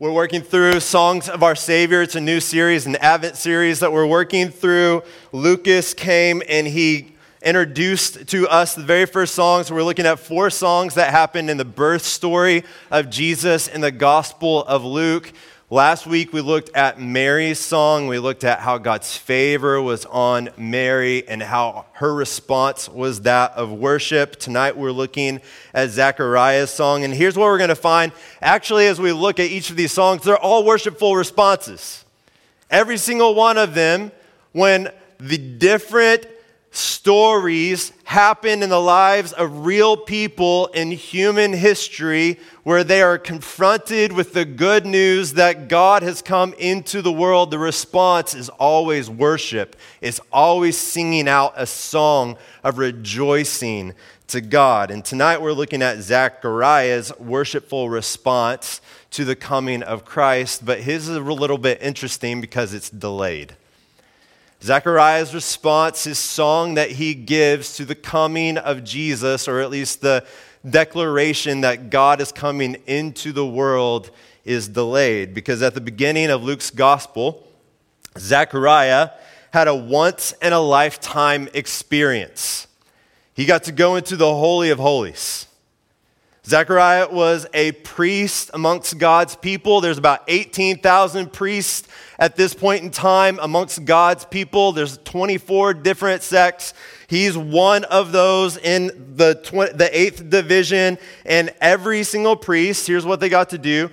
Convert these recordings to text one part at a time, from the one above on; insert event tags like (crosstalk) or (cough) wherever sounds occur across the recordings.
We're working through Songs of Our Savior. It's a new series, an Advent series that we're working through. Lucas came and he introduced to us the very first songs. We're looking at four songs that happened in the birth story of Jesus in the Gospel of Luke. Last week we looked at Mary's song. We looked at how God's favor was on Mary and how her response was that of worship. Tonight we're looking at Zechariah's song. And here's what we're going to find. Actually, as we look at each of these songs, they're all worshipful responses. Every single one of them, when the different stories happen in the lives of real people in human history where they are confronted with the good news that God has come into the world, the response is always worship. It's always singing out a song of rejoicing to God. And tonight we're looking at Zechariah's worshipful response to the coming of Christ, but his is a little bit interesting because it's delayed. Zechariah's response, his song that he gives to the coming of Jesus, or at least the declaration that God is coming into the world, is delayed. Because at the beginning of Luke's gospel, Zechariah had a once in a lifetime experience. He got to go into the Holy of Holies. Zechariah was a priest amongst God's people. There's about 18,000 priests at this point in time amongst God's people. There's 24 different sects. He's one of those in the, tw- the eighth division. And every single priest, here's what they got to do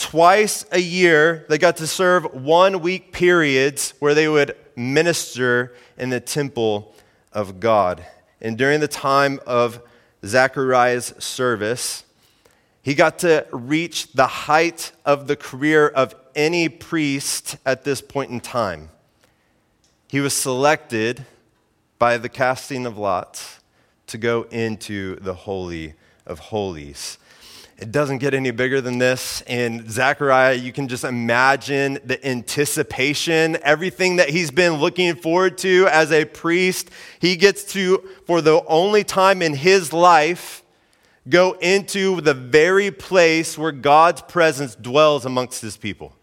twice a year, they got to serve one week periods where they would minister in the temple of God. And during the time of Zechariah's service, he got to reach the height of the career of any priest at this point in time. He was selected by the casting of lots to go into the Holy of Holies. It doesn't get any bigger than this. In Zechariah, you can just imagine the anticipation, everything that he's been looking forward to as a priest. He gets to, for the only time in his life, go into the very place where God's presence dwells amongst his people.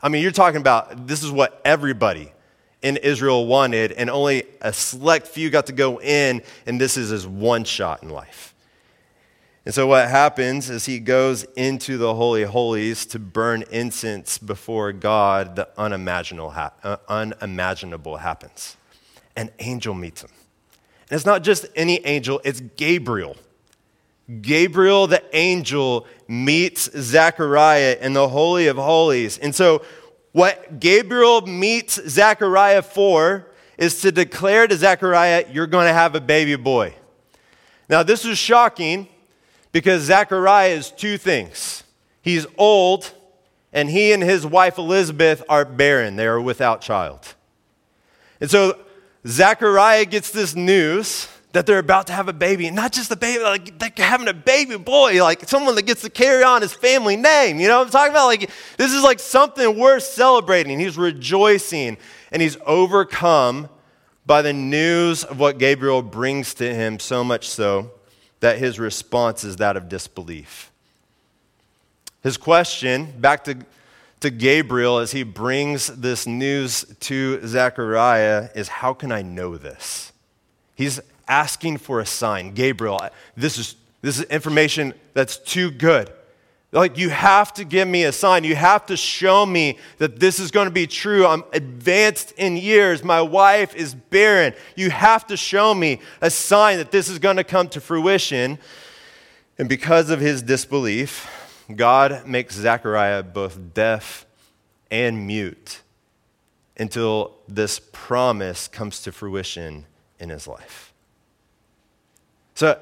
I mean, you're talking about this is what everybody in Israel wanted, and only a select few got to go in, and this is his one shot in life. And so, what happens is he goes into the Holy Holies to burn incense before God. The unimaginable, ha- uh, unimaginable happens. An angel meets him. And it's not just any angel, it's Gabriel. Gabriel, the angel, meets Zechariah in the Holy of Holies. And so, what Gabriel meets Zechariah for is to declare to Zechariah, You're going to have a baby boy. Now, this is shocking because Zechariah is two things. He's old, and he and his wife Elizabeth are barren. They are without child. And so Zechariah gets this news that they're about to have a baby. And not just a baby, like they're having a baby boy, like someone that gets to carry on his family name. You know what I'm talking about? Like this is like something worth celebrating. He's rejoicing and he's overcome by the news of what Gabriel brings to him, so much so that his response is that of disbelief. His question, back to, to Gabriel as he brings this news to Zechariah, is How can I know this? He's asking for a sign. Gabriel, this is, this is information that's too good. Like, you have to give me a sign. You have to show me that this is going to be true. I'm advanced in years. My wife is barren. You have to show me a sign that this is going to come to fruition. And because of his disbelief, God makes Zechariah both deaf and mute until this promise comes to fruition in his life. So,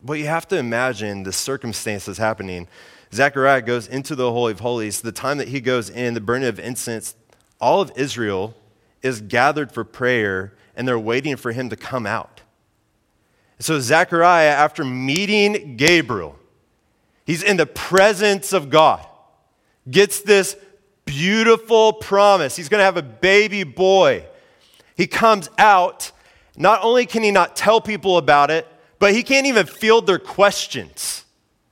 what you have to imagine the circumstances happening Zechariah goes into the Holy of Holies. The time that he goes in, the burning of incense, all of Israel is gathered for prayer and they're waiting for him to come out. So, Zechariah, after meeting Gabriel, he's in the presence of God, gets this beautiful promise. He's going to have a baby boy. He comes out. Not only can he not tell people about it, but he can't even field their questions.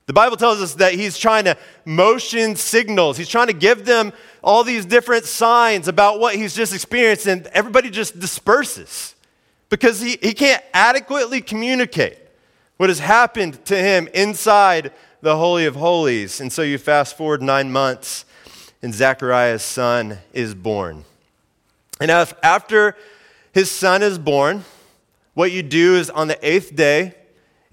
The Bible tells us that he's trying to motion signals. He's trying to give them all these different signs about what he's just experienced, and everybody just disperses because he, he can't adequately communicate what has happened to him inside the Holy of Holies. And so you fast forward nine months, and Zechariah's son is born. And after his son is born, what you do is on the eighth day,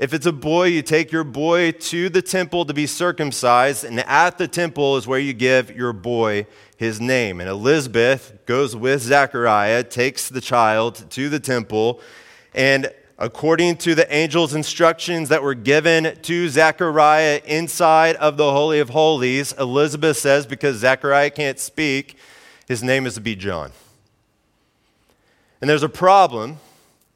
if it's a boy, you take your boy to the temple to be circumcised, and at the temple is where you give your boy his name. And Elizabeth goes with Zechariah, takes the child to the temple, and according to the angel's instructions that were given to Zechariah inside of the Holy of Holies, Elizabeth says, because Zechariah can't speak, his name is to be John. And there's a problem,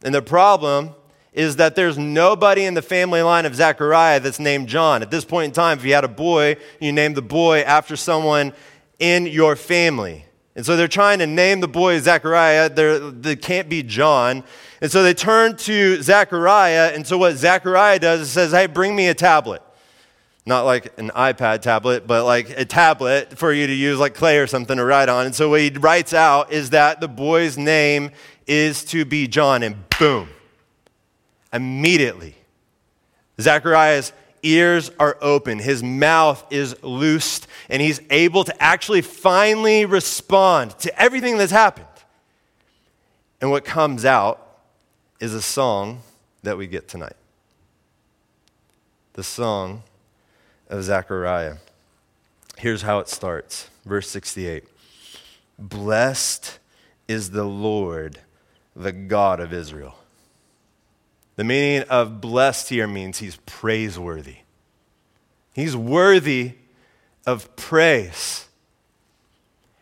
and the problem is that there's nobody in the family line of Zechariah that's named John. At this point in time, if you had a boy, you named the boy after someone in your family. And so they're trying to name the boy Zechariah. they can't be John. And so they turn to Zechariah. And so what Zechariah does is says, Hey, bring me a tablet. Not like an iPad tablet, but like a tablet for you to use like clay or something to write on. And so what he writes out is that the boy's name is to be John. And boom, immediately. Zechariah's ears are open, his mouth is loosed, and he's able to actually finally respond to everything that's happened. And what comes out is a song that we get tonight the song of Zechariah. Here's how it starts, verse 68 Blessed is the Lord, the God of Israel the meaning of blessed here means he's praiseworthy. He's worthy of praise.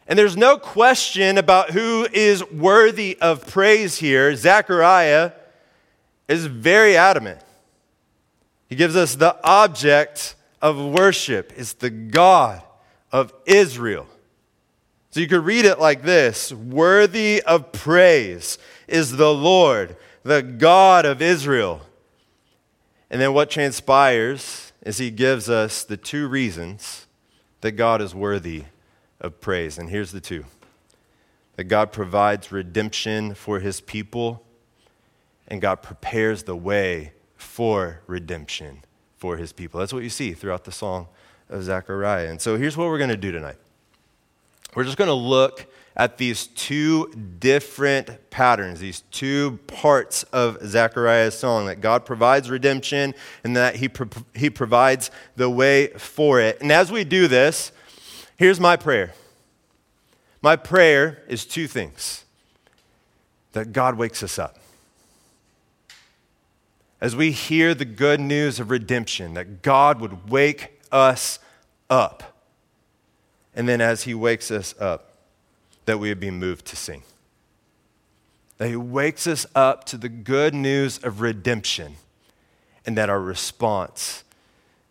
And there's no question about who is worthy of praise here. Zechariah is very adamant. He gives us the object of worship, it's the God of Israel. So you could read it like this Worthy of praise is the Lord the God of Israel. And then what transpires is he gives us the two reasons that God is worthy of praise. And here's the two that God provides redemption for his people, and God prepares the way for redemption for his people. That's what you see throughout the song of Zechariah. And so here's what we're going to do tonight we're just going to look at these two different patterns, these two parts of Zechariah's song that God provides redemption and that he, pro- he provides the way for it. And as we do this, here's my prayer. My prayer is two things that God wakes us up. As we hear the good news of redemption, that God would wake us up. And then as He wakes us up, that we would be moved to sing. That He wakes us up to the good news of redemption, and that our response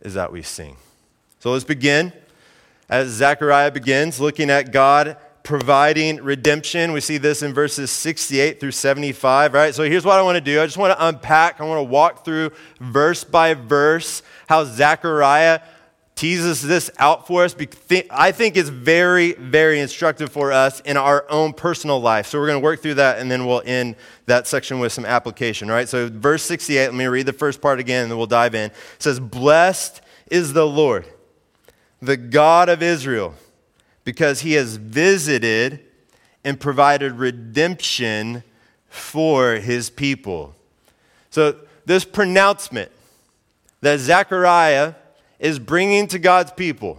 is that we sing. So let's begin. As Zechariah begins, looking at God providing redemption. We see this in verses 68 through 75, right? So here's what I want to do. I just want to unpack, I want to walk through verse by verse how Zechariah teases this out for us. I think it's very, very instructive for us in our own personal life. So we're going to work through that and then we'll end that section with some application, right? So, verse 68, let me read the first part again and then we'll dive in. It says, Blessed is the Lord, the God of Israel, because he has visited and provided redemption for his people. So, this pronouncement that Zechariah is bringing to God's people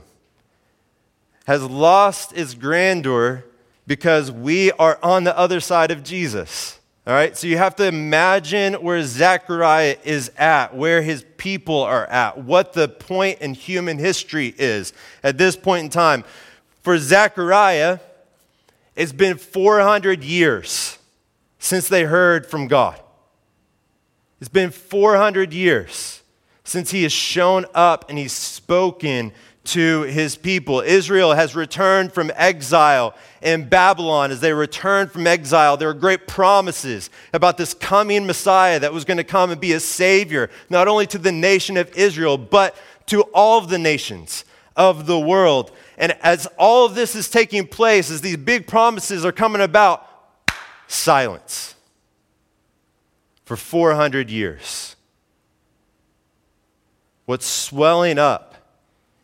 has lost its grandeur because we are on the other side of Jesus. All right, so you have to imagine where Zechariah is at, where his people are at, what the point in human history is at this point in time. For Zechariah, it's been 400 years since they heard from God. It's been 400 years since he has shown up and he's spoken to his people. Israel has returned from exile in Babylon. As they returned from exile, there were great promises about this coming Messiah that was going to come and be a savior, not only to the nation of Israel, but to all of the nations of the world. And as all of this is taking place, as these big promises are coming about, silence for 400 years. What's swelling up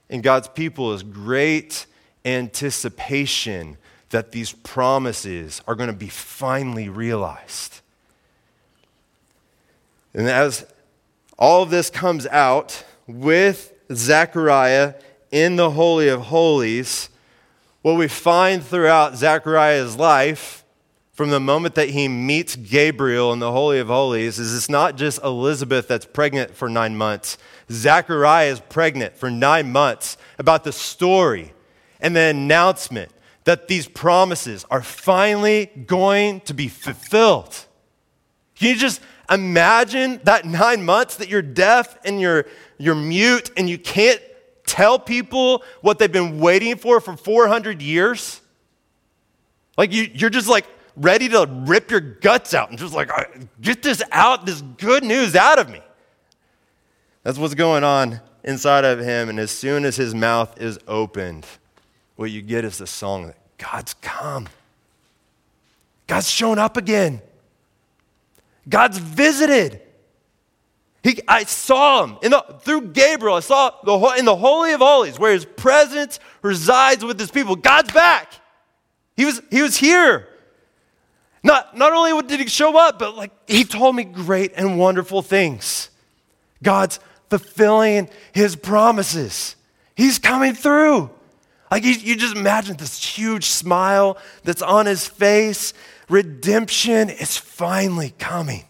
in God's people is great anticipation that these promises are going to be finally realized. And as all of this comes out with Zechariah in the Holy of Holies, what we find throughout Zechariah's life from the moment that he meets Gabriel in the Holy of Holies is it's not just Elizabeth that's pregnant for nine months. Zechariah is pregnant for nine months about the story and the announcement that these promises are finally going to be fulfilled. Can you just imagine that nine months that you're deaf and you're, you're mute and you can't tell people what they've been waiting for for 400 years? Like you, you're just like ready to rip your guts out and just like, get this out, this good news out of me. That's what's going on inside of him. And as soon as his mouth is opened, what you get is the song that God's come. God's shown up again. God's visited. He, I saw him in the, through Gabriel. I saw the, in the Holy of Holies where his presence resides with his people. God's back. He was, he was here. Not, not only did he show up, but like he told me great and wonderful things. God's fulfilling his promises. He's coming through. Like you, you just imagine this huge smile that's on his face. Redemption is finally coming.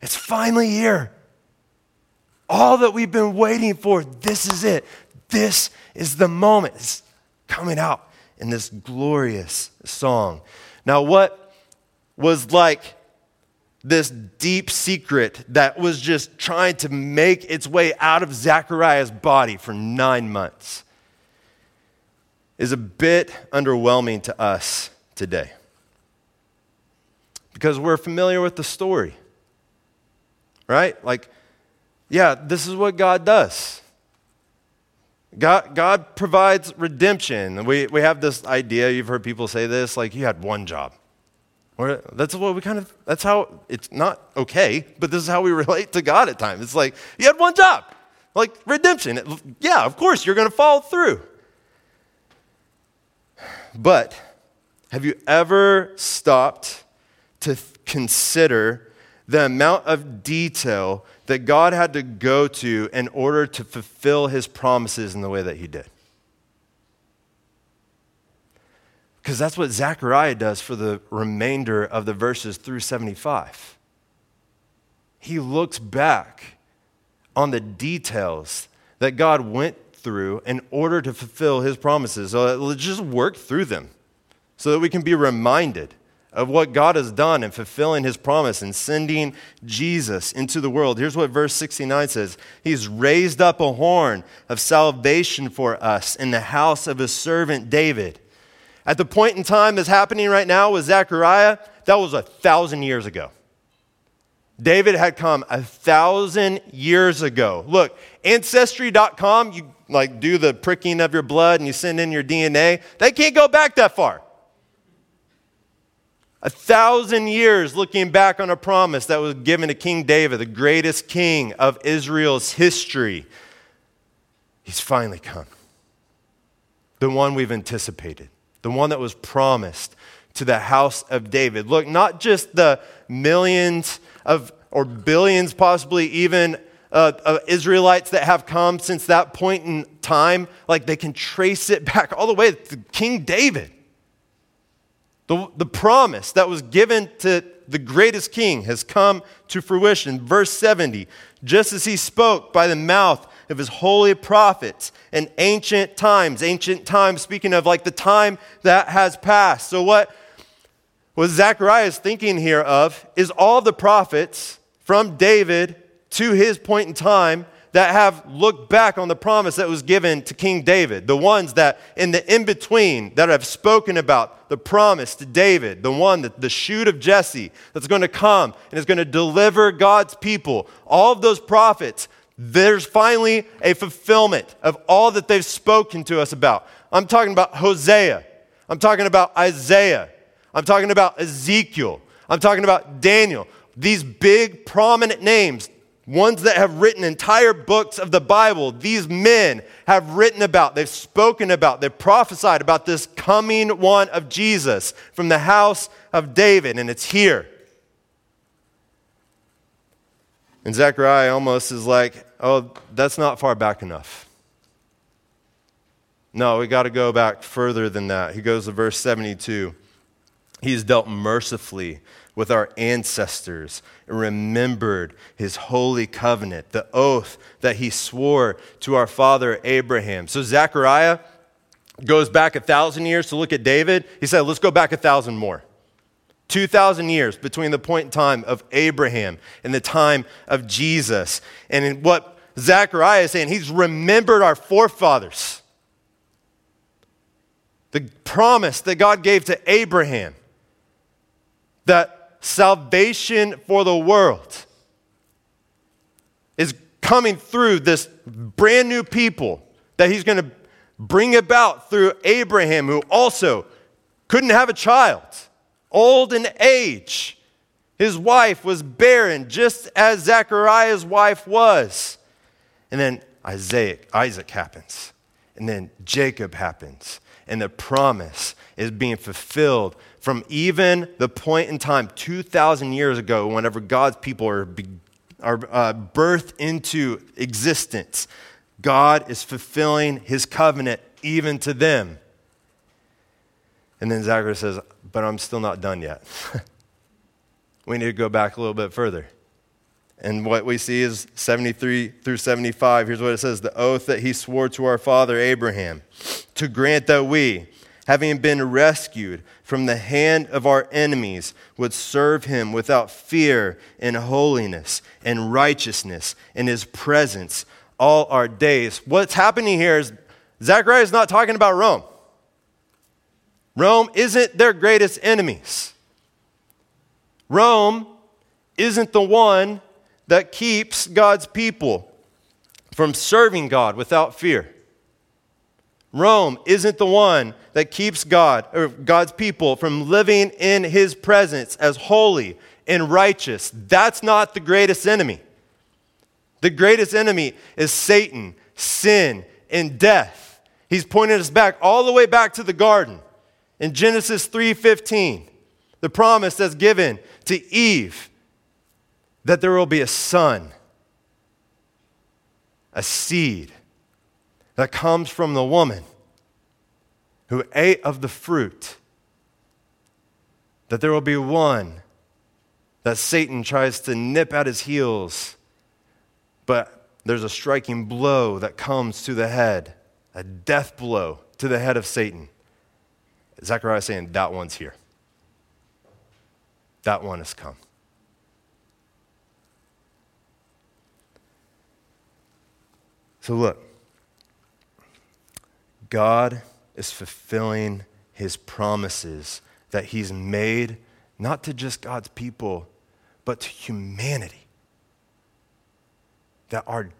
It's finally here. All that we've been waiting for, this is it. This is the moment. It's coming out in this glorious song. Now, what was like this deep secret that was just trying to make its way out of Zechariah's body for nine months? is a bit underwhelming to us today because we're familiar with the story, right? Like, yeah, this is what God does. God, God provides redemption. We, we have this idea, you've heard people say this, like you had one job. Or that's what we kind of, that's how, it's not okay, but this is how we (laughs) relate to God at times. It's like, you had one job, like redemption. Yeah, of course, you're going to follow through. But have you ever stopped to consider the amount of detail that God had to go to in order to fulfill his promises in the way that he did? Because that's what Zechariah does for the remainder of the verses through 75. He looks back on the details that God went through in order to fulfill his promises. So let's just work through them so that we can be reminded of what God has done in fulfilling his promise and sending Jesus into the world. Here's what verse 69 says He's raised up a horn of salvation for us in the house of his servant David. At the point in time that's happening right now with Zechariah, that was a thousand years ago. David had come a thousand years ago. Look, ancestry.com, you like do the pricking of your blood and you send in your DNA. They can't go back that far. A thousand years looking back on a promise that was given to King David, the greatest king of Israel's history. He's finally come. The one we've anticipated, the one that was promised to the house of David. Look, not just the millions of, or billions possibly even, uh, Israelites that have come since that point in time, like they can trace it (laughs) back all the way to King David. The, the promise that was given to the greatest king has come to fruition. Verse 70 just as he spoke by the mouth of his holy prophets in ancient times, ancient times, speaking of like the time that has passed. So, what Zechariah is thinking here of is all the prophets from David to his point in time that have looked back on the promise that was given to King David, the ones that in the in between that have spoken about the promise to David, the one that the shoot of Jesse that's going to come and is going to deliver God's people. All of those prophets, There's finally a fulfillment of all that they've spoken to us about. I'm talking about Hosea. I'm talking about Isaiah. I'm talking about Ezekiel. I'm talking about Daniel. These big, prominent names, ones that have written entire books of the Bible, these men have written about, they've spoken about, they've prophesied about this coming one of Jesus from the house of David, and it's here. And Zechariah almost is like, oh, that's not far back enough. No, we got to go back further than that. He goes to verse 72. He's dealt mercifully with our ancestors and remembered his holy covenant, the oath that he swore to our father Abraham. So Zechariah goes back a thousand years to look at David. He said, let's go back a thousand more. 2,000 years between the point in time of Abraham and the time of Jesus. And in what Zechariah is saying, he's remembered our forefathers. The promise that God gave to Abraham that salvation for the world is coming through this brand new people that he's going to bring about through Abraham, who also couldn't have a child old in age. His wife was barren, just as Zechariah's wife was. And then Isaac, Isaac happens. And then Jacob happens. And the promise is being fulfilled from even the point in time 2,000 years ago, whenever God's people are, are uh, birthed into existence. God is fulfilling his covenant even to them. And then Zacharias says, But I'm still not done yet. (laughs) we need to go back a little bit further. And what we see is 73 through 75. Here's what it says The oath that he swore to our father Abraham to grant that we, having been rescued from the hand of our enemies, would serve him without fear in holiness and righteousness in his presence all our days. What's happening here is Zechariah is not talking about Rome. Rome isn't their greatest enemies. Rome isn't the one that keeps God's people from serving God without fear. Rome isn't the one that keeps God or God's people from living in his presence as holy and righteous. That's not the greatest enemy. The greatest enemy is Satan, sin, and death. He's pointed us back all the way back to the garden in Genesis 3:15, the promise that's given to Eve that there will be a son, a seed that comes from the woman who ate of the fruit, that there will be one that Satan tries to nip at his heels, but there's a striking blow that comes to the head, a death blow to the head of Satan. Zechariah is saying, That one's here. That one has come. So look, God is fulfilling his promises that he's made not to just God's people, but to humanity. That our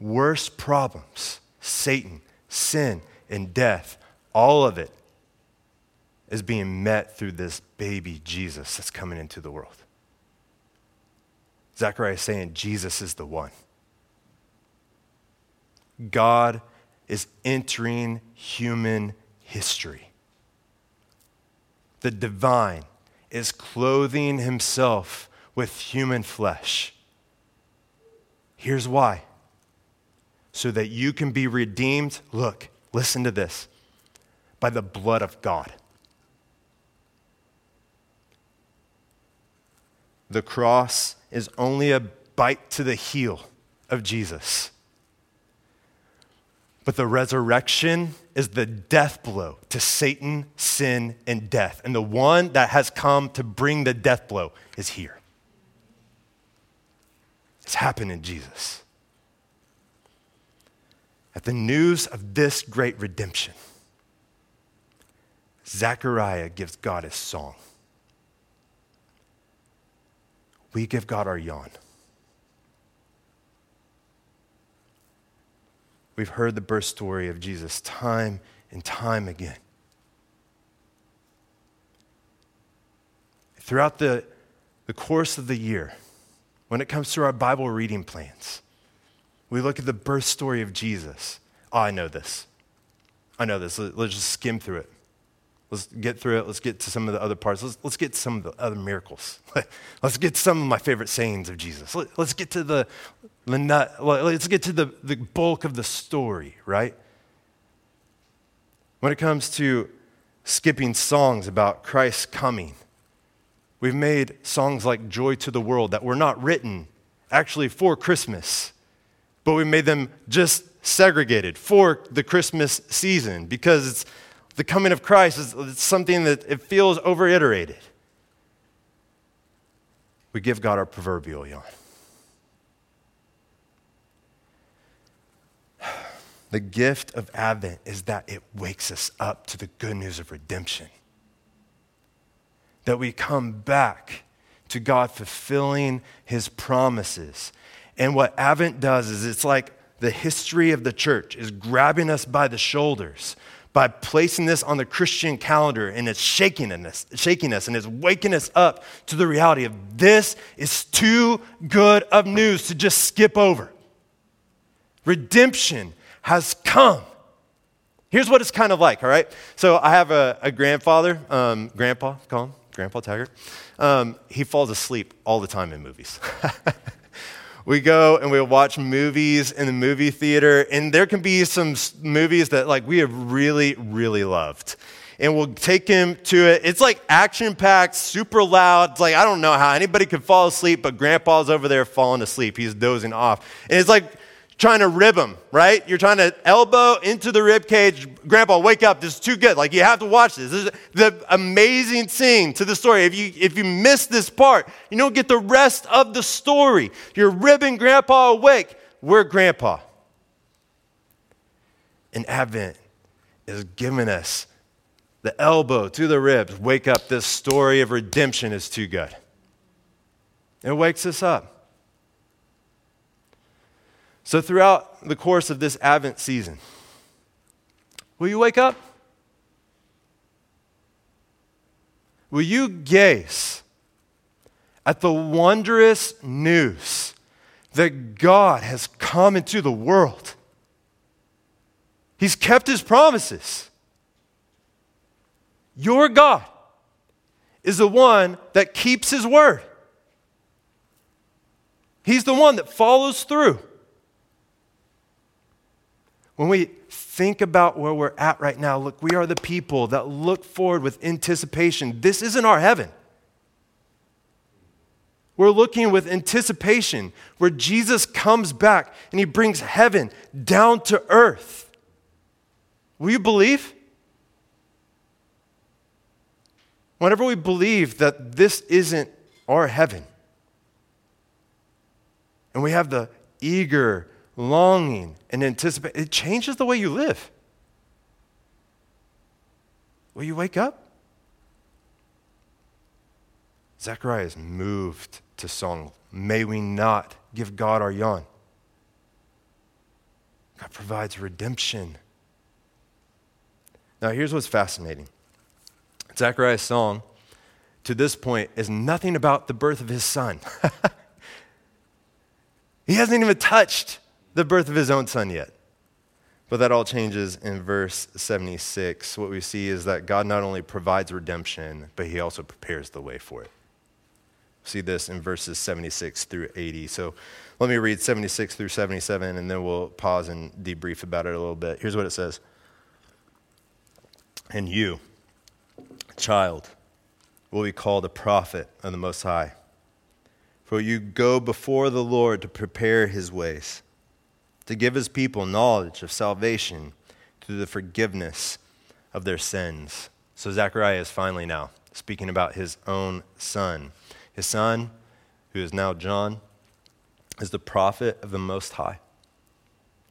worst problems, Satan, sin, and death, all of it is being met through this baby Jesus that's coming into the world. Zechariah is saying Jesus is the one. God is entering human history. The divine is clothing himself with human flesh. Here's why so that you can be redeemed. Look, listen to this by the blood of God. The cross is only a bite to the heel of Jesus. But the resurrection is the death blow to Satan, sin, and death. And the one that has come to bring the death blow is here. It's happened in Jesus. At the news of this great redemption, Zechariah gives God his song we give God our yawn. we've heard the birth story of Jesus time and time again. Throughout the, the course of the year, when it comes to our Bible reading plans, we look at the birth story of Jesus. Oh, I know this. I know this. Let's just skim through it. Let's get through it. Let's get to some of the other parts. Let's, let's get some of the other miracles. (laughs) Let's get some of my favorite sayings of Jesus. Let, us get to the, the nut. Let's get to the, the bulk of the story, right? When it comes to skipping songs about Christ's coming, we've made songs like Joy to the World that were not written actually for Christmas, but we made them just segregated for the Christmas season because it's the coming of Christ is something that it feels overiterated. We give God our proverbial yawn. The gift of Advent is that it wakes us up to the good news of redemption. That we come back to God fulfilling his promises. And what Advent does is it's like the history of the church is grabbing us by the shoulders by placing this on the Christian calendar and it's shaking us, shaking us and it's waking us up to the reality of this is too good of news to just skip over. Redemption has come. Here's what it's kind of like, all right? So I have a, a grandfather, um, grandpa, call him, Grandpa Taggart. Um, he falls asleep all the time in movies. (laughs) we go and we watch movies in the movie theater, and there can be some movies that like we have really, really loved. And we'll take him to it. It's like action packed, super loud. It's like, I don't know how anybody could fall asleep, but grandpa's over there falling asleep. He's dozing off. And it's like trying to rib him, right? You're trying to elbow into the rib cage. Grandpa, wake up. This is too good. Like, you have to watch this. This is the amazing scene to the story. If you, if you miss this part, you don't get the rest of the story. You're ribbing Grandpa awake. We're Grandpa. And Advent is giving us the elbow to the ribs. Wake up. This story of redemption is too good. It wakes us up. So, throughout the course of this Advent season, will you wake up? Will you gaze at the wondrous news that God has come into the world? He's kept his promises. Your God is the one that keeps his word. He's the one that follows through. When we think about where we're at right now, look, we are the people that look forward with anticipation. This isn't our heaven. We're looking with anticipation where Jesus comes back and he brings heaven down to earth. Will you believe? Whenever we believe that this isn't our heaven, and we have the eager longing and anticipation, it changes the way you live. Will you wake up? Zechariah is moved to song. May we not give God our yawn. God provides redemption. Now, here's what's fascinating Zechariah's song, to this point, is nothing about the birth of his son. (laughs) he hasn't even touched the birth of his own son yet. But that all changes in verse 76. What we see is that God not only provides redemption, but he also prepares the way for it. See this in verses 76 through 80. So let me read 76 through 77, and then we'll pause and debrief about it a little bit. Here's what it says And you, child, will be called a prophet of the Most High. For you go before the Lord to prepare his ways to give his people knowledge of salvation through the forgiveness of their sins. So Zechariah is finally now speaking about his own son. His son, who is now John, is the prophet of the Most High.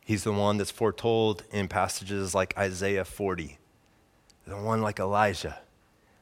He's the one that's foretold in passages like Isaiah 40, the one like Elijah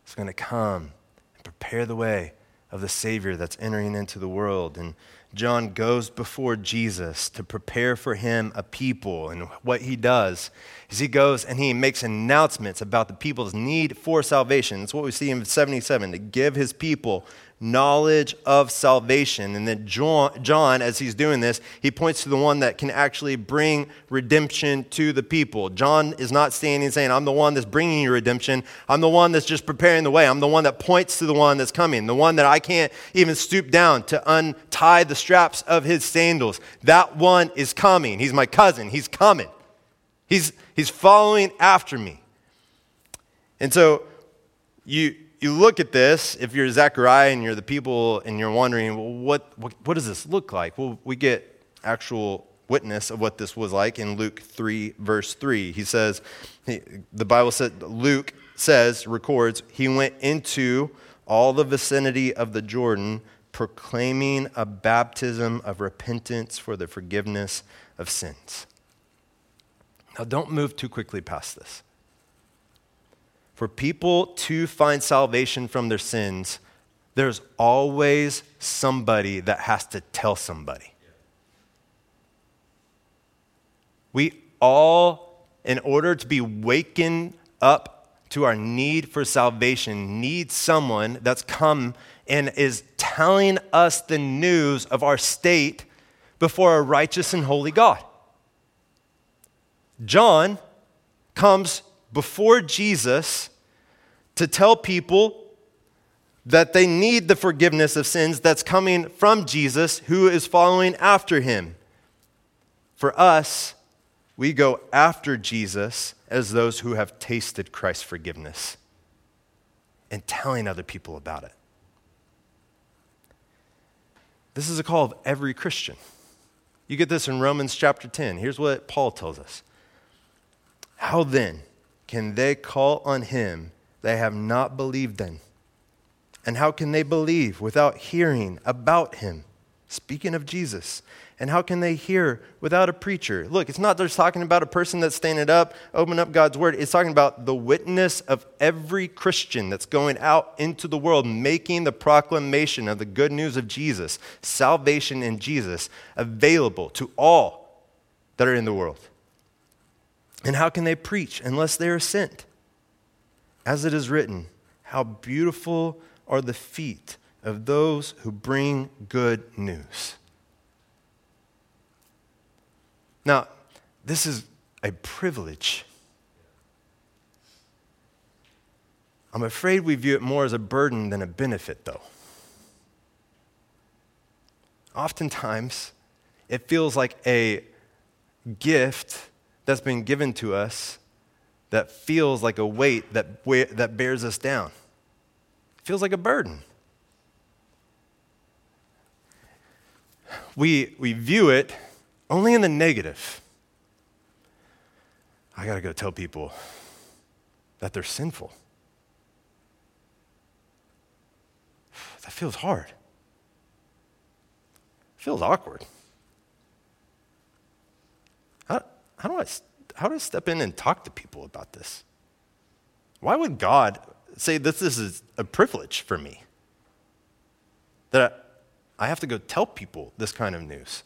is going to come and prepare the way of the Savior that's entering into the world. And John goes before Jesus to prepare for him a people. And what he does is he goes and he makes announcements about the people's need for salvation. It's what we see in 77 to give his people knowledge of salvation. And then John, as he's doing this, he points to the one that can actually bring redemption to the people. John is not standing saying, I'm the one that's bringing you redemption. I'm the one that's just preparing the way. I'm the one that points to the one that's coming, the one that I can't even stoop down to untie the straps of his sandals. That one is coming. He's my cousin. He's coming. He's, he's following after me. And so you, you look at this, if you're Zechariah and you're the people and you're wondering, well, what, what, what does this look like? Well, we get actual witness of what this was like in Luke 3, verse 3. He says, he, the Bible said, Luke says, records, he went into all the vicinity of the Jordan, proclaiming a baptism of repentance for the forgiveness of sins. Now, don't move too quickly past this. For people to find salvation from their sins, there's always somebody that has to tell somebody. We all, in order to be wakened up to our need for salvation, need someone that's come and is telling us the news of our state before a righteous and holy God. John comes before Jesus to tell people that they need the forgiveness of sins that's coming from Jesus, who is following after him. For us, we go after Jesus as those who have tasted Christ's forgiveness and telling other people about it. This is a call of every Christian. You get this in Romans chapter 10. Here's what Paul tells us how then can they call on him they have not believed in? And how can they believe without hearing about him? Speaking of Jesus. And how can they hear without a preacher? Look, it's not just talking about a person that's standing up, opening up God's word. It's talking about the witness of every Christian that's going out into the world, making the proclamation of the good news of Jesus, salvation in Jesus, available to all that are in the world. And how can they preach unless they are sent? As it is written, how beautiful are the feet of those who bring good news. Now, this is a privilege. I'm afraid we view it more as a burden than a benefit, though. Oftentimes, it feels like a gift that's been given to us that feels like a weight that, that bears us down. It feels like a burden. We, we view it only in the negative. I got to go tell people that they're sinful. That feels hard. It feels awkward. How do I, how do I step in and talk to people about this? Why would God say that this is a privilege for me? That I have to go tell people this kind of news.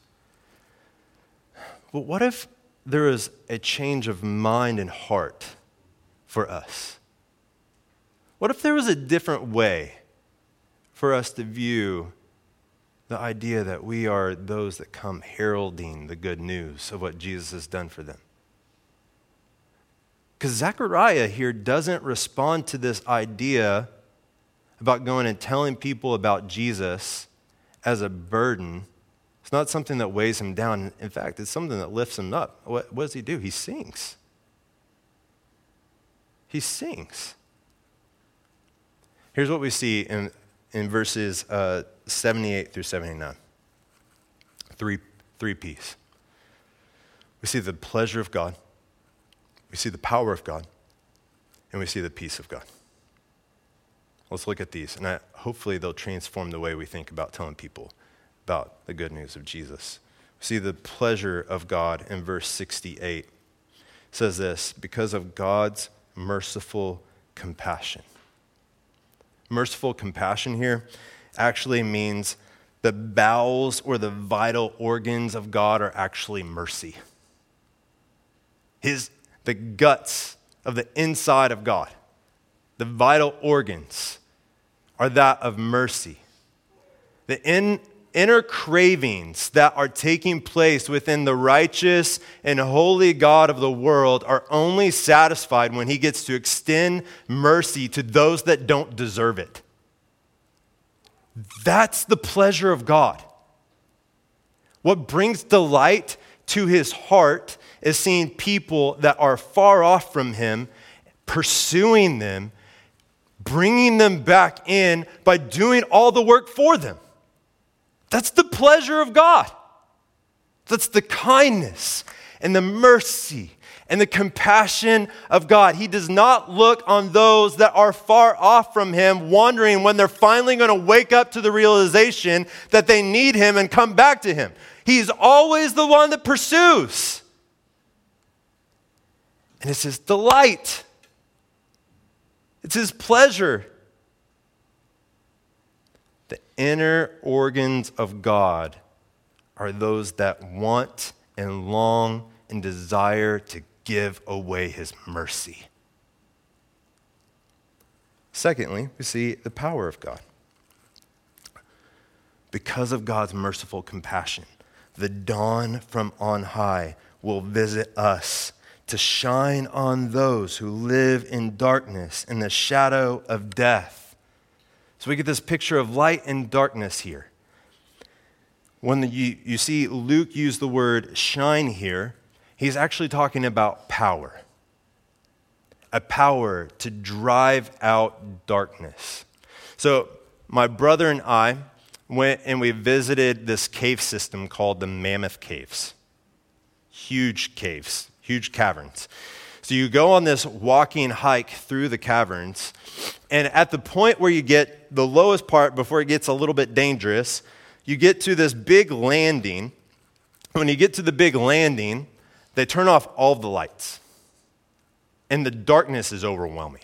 But what if there is a change of mind and heart for us? What if there was a different way for us to view the idea that we are those that come heralding the good news of what Jesus has done for them. Because Zechariah here doesn't respond to this idea about going and telling people about Jesus as a burden. It's not something that weighs him down. In fact, it's something that lifts him up. What, what does he do? He sings. He sings. Here's what we see in in verses uh, 78 through 79. Three, three P's. We see the pleasure of God, we see the power of God, and we see the peace of God. Let's look at these, and I, hopefully they'll transform the way we think about telling people about the good news of Jesus. We see the pleasure of God in verse 68. It says this because of God's merciful compassion merciful compassion here actually means the bowels or the vital organs of God are actually mercy. His, the guts of the inside of God, the vital organs, are that of mercy. The in, inner cravings that are taking place within the righteous and holy God of the world are only satisfied when He gets to extend mercy to those that don't deserve it. That's the pleasure of God. What brings delight to His heart is seeing people that are far off from Him, pursuing them, bringing them back in by doing all the work for them. That's the pleasure of God. That's the kindness and the mercy and the compassion of God. He does not look on those that are far off from Him, wondering when they're finally going to wake up to the realization that they need Him and come back to Him. He's always the one that pursues. And it's His delight, it's His pleasure the inner organs of God are those that want and long and desire to give away his mercy. Secondly, we see the power of God. Because of God's merciful compassion, the dawn from on high will visit us to shine on those who live in darkness in the shadow of death so we get this picture of light and darkness here. When the, you, you see Luke use the word shine here, he's actually talking about power a power to drive out darkness. So, my brother and I went and we visited this cave system called the Mammoth Caves. Huge caves, huge caverns. So, you go on this walking hike through the caverns, and at the point where you get the lowest part before it gets a little bit dangerous. You get to this big landing. When you get to the big landing, they turn off all the lights, and the darkness is overwhelming.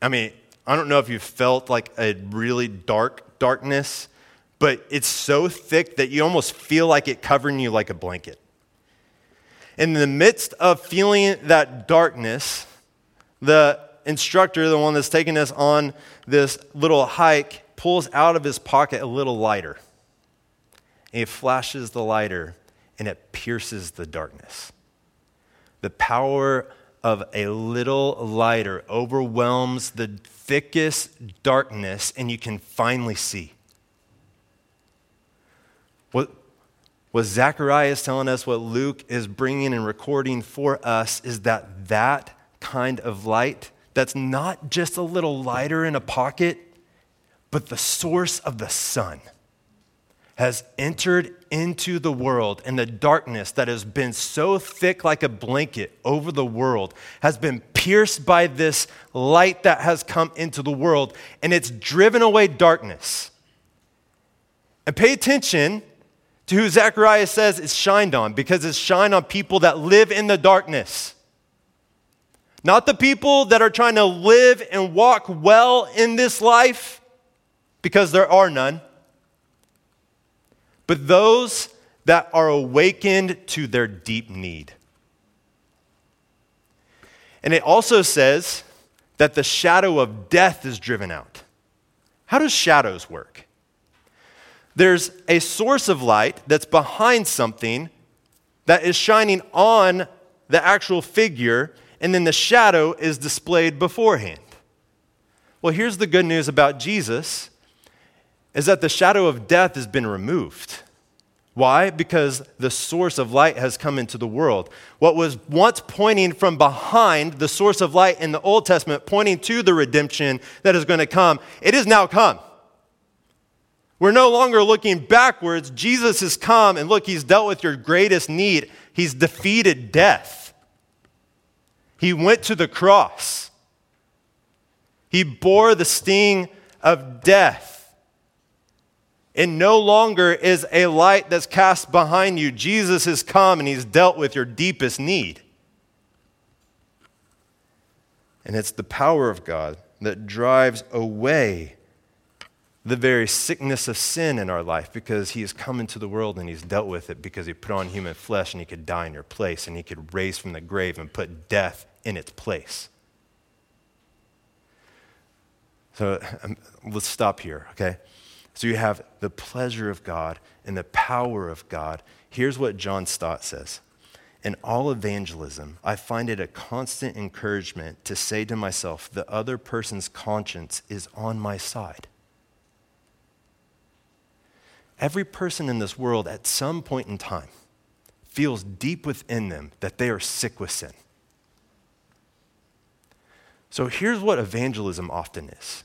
I mean, I don't know if you've felt like a really dark darkness, but it's so thick that you almost feel like it covering you like a blanket. In the midst of feeling that darkness, the instructor, the one that's taking us on this little hike, pulls out of his pocket a little lighter. And he flashes the lighter, and it pierces the darkness. The power of a little lighter overwhelms the thickest darkness, and you can finally see. What, what Zechariah is telling us, what Luke is bringing and recording for us, is that that kind of light that's not just a little lighter in a pocket, but the source of the sun has entered into the world, and the darkness that has been so thick like a blanket over the world has been pierced by this light that has come into the world, and it's driven away darkness. And pay attention to who Zechariah says is shined on, because it's shined on people that live in the darkness. Not the people that are trying to live and walk well in this life, because there are none, but those that are awakened to their deep need. And it also says that the shadow of death is driven out. How does shadows work? There's a source of light that's behind something that is shining on the actual figure and then the shadow is displayed beforehand. Well, here's the good news about Jesus is that the shadow of death has been removed. Why? Because the source of light has come into the world. What was once pointing from behind the source of light in the Old Testament, pointing to the redemption that is going to come, it has now come. We're no longer looking backwards. Jesus has come, and look, he's dealt with your greatest need. He's defeated death. He went to the cross. He bore the sting of death. It no longer is a light that's cast behind you. Jesus has come and he's dealt with your deepest need. And it's the power of God that drives away the very sickness of sin in our life because he has come into the world and he's dealt with it because he put on human flesh and he could die in your place and he could raise from the grave and put death in its place. So um, let's stop here, okay? So you have the pleasure of God and the power of God. Here's what John Stott says In all evangelism, I find it a constant encouragement to say to myself, the other person's conscience is on my side. Every person in this world at some point in time feels deep within them that they are sick with sin. So here's what evangelism often is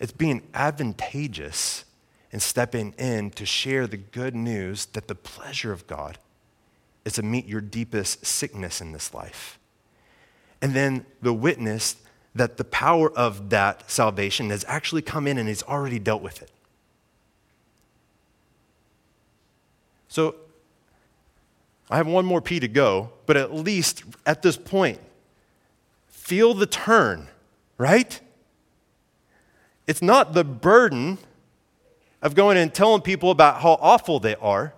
it's being advantageous and stepping in to share the good news that the pleasure of God is to meet your deepest sickness in this life. And then the witness that the power of that salvation has actually come in and he's already dealt with it. So I have one more P to go, but at least at this point, feel the turn, right? It's not the burden of going and telling people about how awful they are.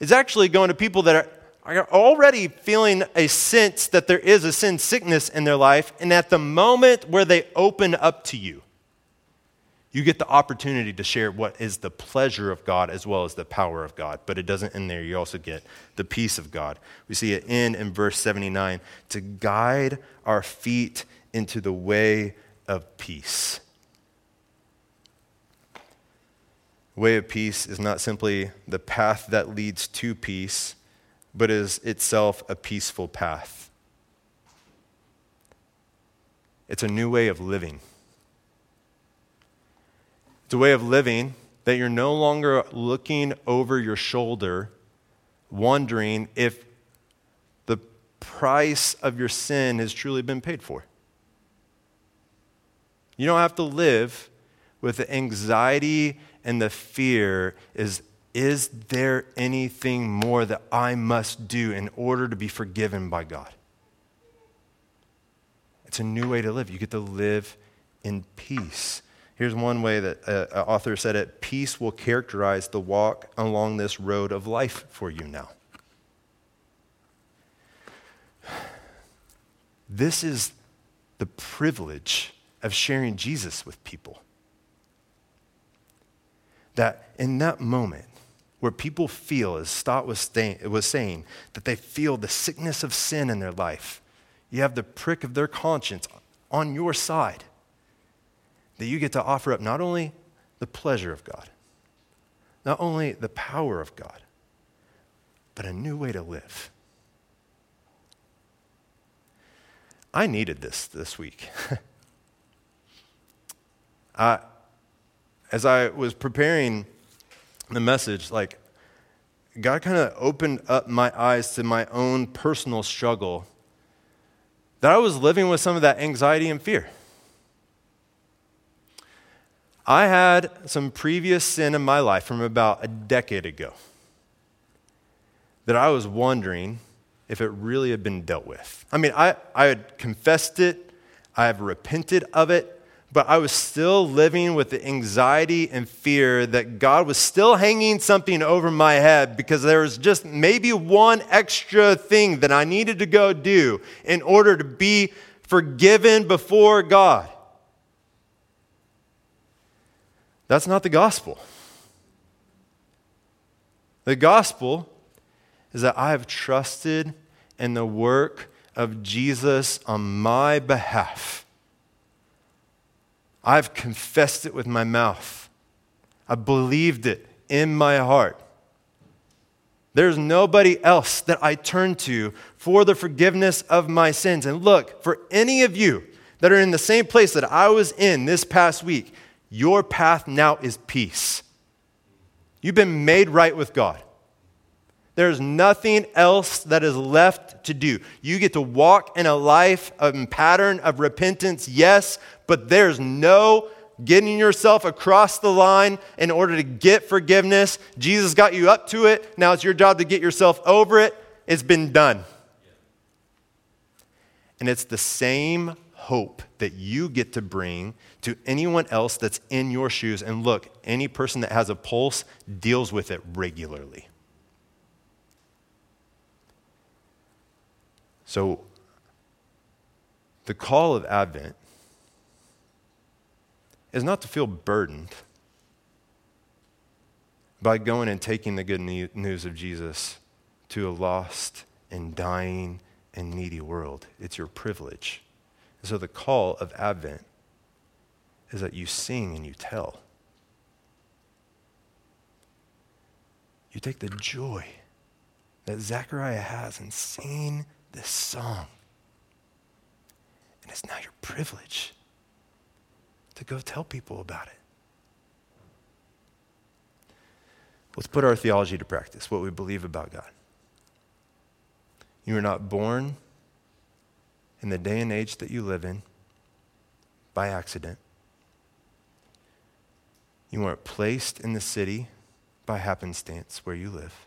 It's actually going to people that are, are already feeling a sense that there is a sin sickness in their life, and at the moment where they open up to you, you get the opportunity to share what is the pleasure of God as well as the power of God. But it doesn't end there. You also get the peace of God. We see it in in verse 79 to guide our feet into the way of peace. Way of peace is not simply the path that leads to peace, but is itself a peaceful path. It's a new way of living. It's a way of living that you're no longer looking over your shoulder, wondering if the price of your sin has truly been paid for. You don't have to live with the anxiety and the fear is is there anything more that I must do in order to be forgiven by God? It's a new way to live. You get to live in peace. Here's one way that uh, an author said it peace will characterize the walk along this road of life for you now. This is the privilege of sharing Jesus with people. That in that moment, where people feel, as Stott was, was saying, that they feel the sickness of sin in their life, you have the prick of their conscience on your side that you get to offer up not only the pleasure of God, not only the power of God, but a new way to live. I needed this this week. (laughs) I, as I was preparing the message, like, God kind of opened up my eyes to my own personal struggle that I was living with some of that anxiety and fear. I had some previous sin in my life from about a decade ago that I was wondering if it really had been dealt with. I mean, I, I had confessed it, I have repented of it, but I was still living with the anxiety and fear that God was still hanging something over my head because there was just maybe one extra thing that I needed to go do in order to be forgiven before God. That's not the gospel. The gospel is that I have trusted in the work of Jesus on my behalf. I've confessed it with my mouth. I believed it in my heart. There's nobody else that I turn to for the forgiveness of my sins. And look, for any of you that are in the same place that I was in this past week, your path now is peace. You've been made right with God. There's nothing else that is left to do. You get to walk in a life and pattern of repentance, yes, but there's no getting yourself across the line in order to get forgiveness. Jesus got you up to it. Now it's your job to get yourself over it. It's been done. And it's the same hope that you get to bring to anyone else that's in your shoes. And look, any person that has a pulse deals with it regularly. So, the call of Advent is not to feel burdened by going and taking the good news of Jesus to a lost and dying and needy world. It's your privilege. And so the call of Advent is that you sing and you tell. You take the joy that Zechariah has in singing this song. And it's now your privilege to go tell people about it. Let's put our theology to practice, what we believe about God. You were not born in the day and age that you live in by accident. You weren't placed in the city by happenstance where you live.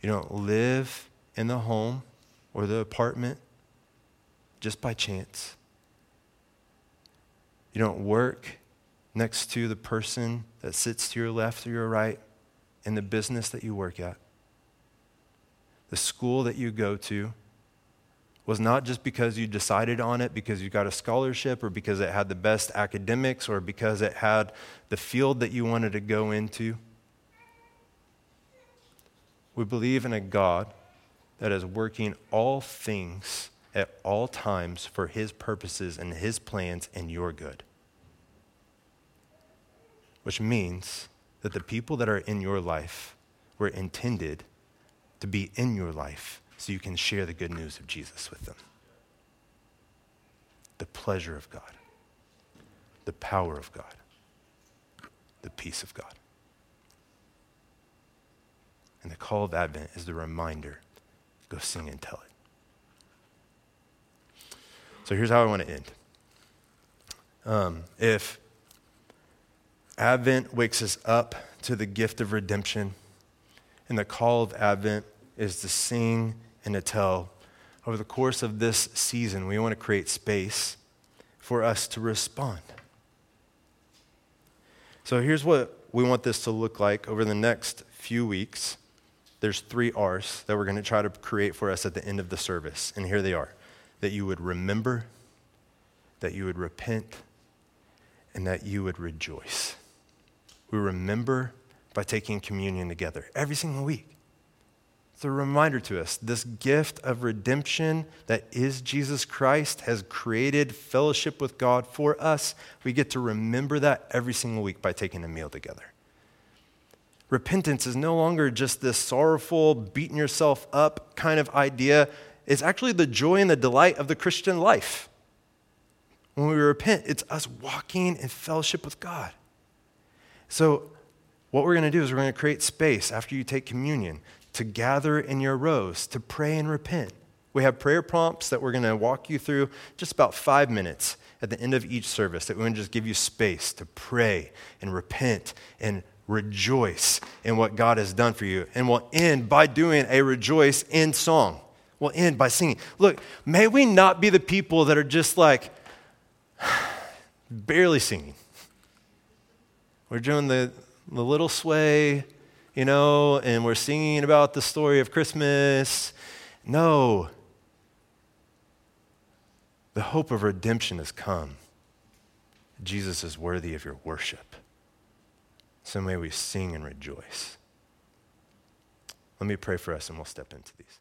You don't live in the home or the apartment just by chance. You don't work next to the person that sits to your left or your right in the business that you work at. The school that you go to was not just because you decided on it because you got a scholarship or because it had the best academics or because it had the field that you wanted to go into. We believe in a God that is working all things at all times for his purposes and his plans and your good. Which means that the people that are in your life were intended to be in your life so you can share the good news of Jesus with them. The pleasure of God, the power of God, the peace of God. And the call of Advent is the reminder go sing and tell it. So here's how I want to end. Um, if Advent wakes us up to the gift of redemption, and the call of Advent is to sing and to tell. Over the course of this season, we want to create space for us to respond. So here's what we want this to look like over the next few weeks. There's three R's that we're going to try to create for us at the end of the service. And here they are that you would remember, that you would repent, and that you would rejoice. We remember by taking communion together every single week. It's a reminder to us this gift of redemption that is Jesus Christ has created fellowship with God for us. We get to remember that every single week by taking a meal together. Repentance is no longer just this sorrowful, beating yourself up kind of idea. It's actually the joy and the delight of the Christian life. When we repent, it's us walking in fellowship with God. So, what we're going to do is we're going to create space after you take communion to gather in your rows, to pray and repent. We have prayer prompts that we're going to walk you through just about five minutes at the end of each service that we want to just give you space to pray and repent and rejoice in what God has done for you. And we'll end by doing a rejoice in song. We'll end by singing. Look, may we not be the people that are just like (sighs) barely singing. We're doing the, the little sway you know, and we're singing about the story of Christmas. No. The hope of redemption has come. Jesus is worthy of your worship. So may we sing and rejoice. Let me pray for us and we'll step into these.